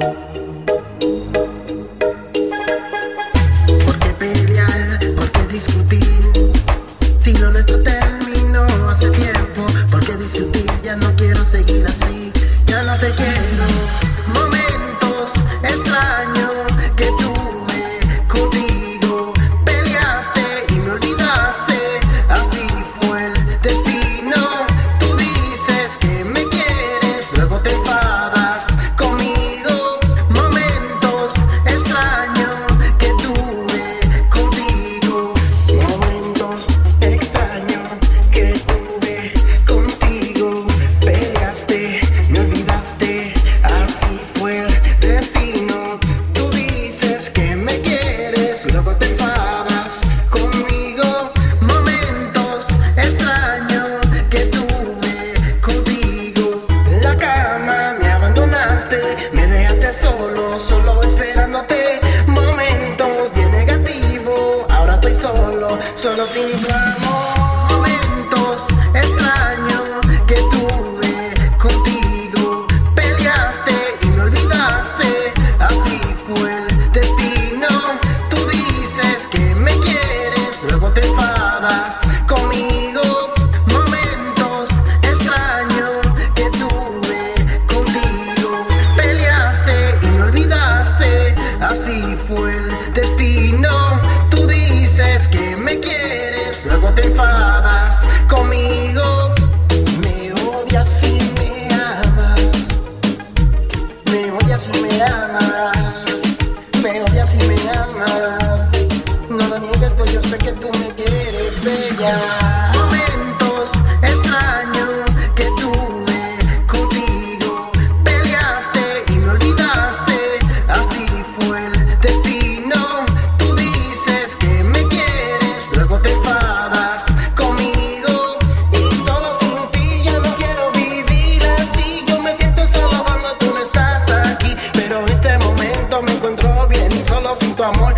Por qué pelear, por qué discutir, si lo nuestro terminó hace tiempo. Por qué discutir, ya no quiero seguir así, ya no te quiero. Solo sin luego te enfadas conmigo. Me odias y me amas. Me odias y me amas. Me odias y me amas. No lo niegues, pues yo sé que tú me quieres, bella. su tu amor